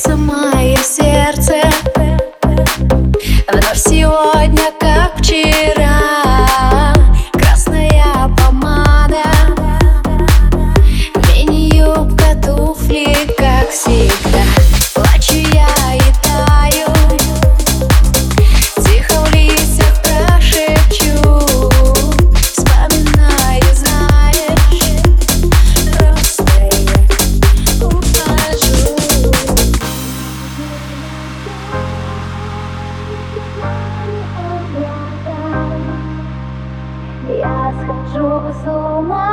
бьется мое сердце. Вновь сегодня, как вчера. Красная помада. Мини-юбка, туфли, как всегда. so much.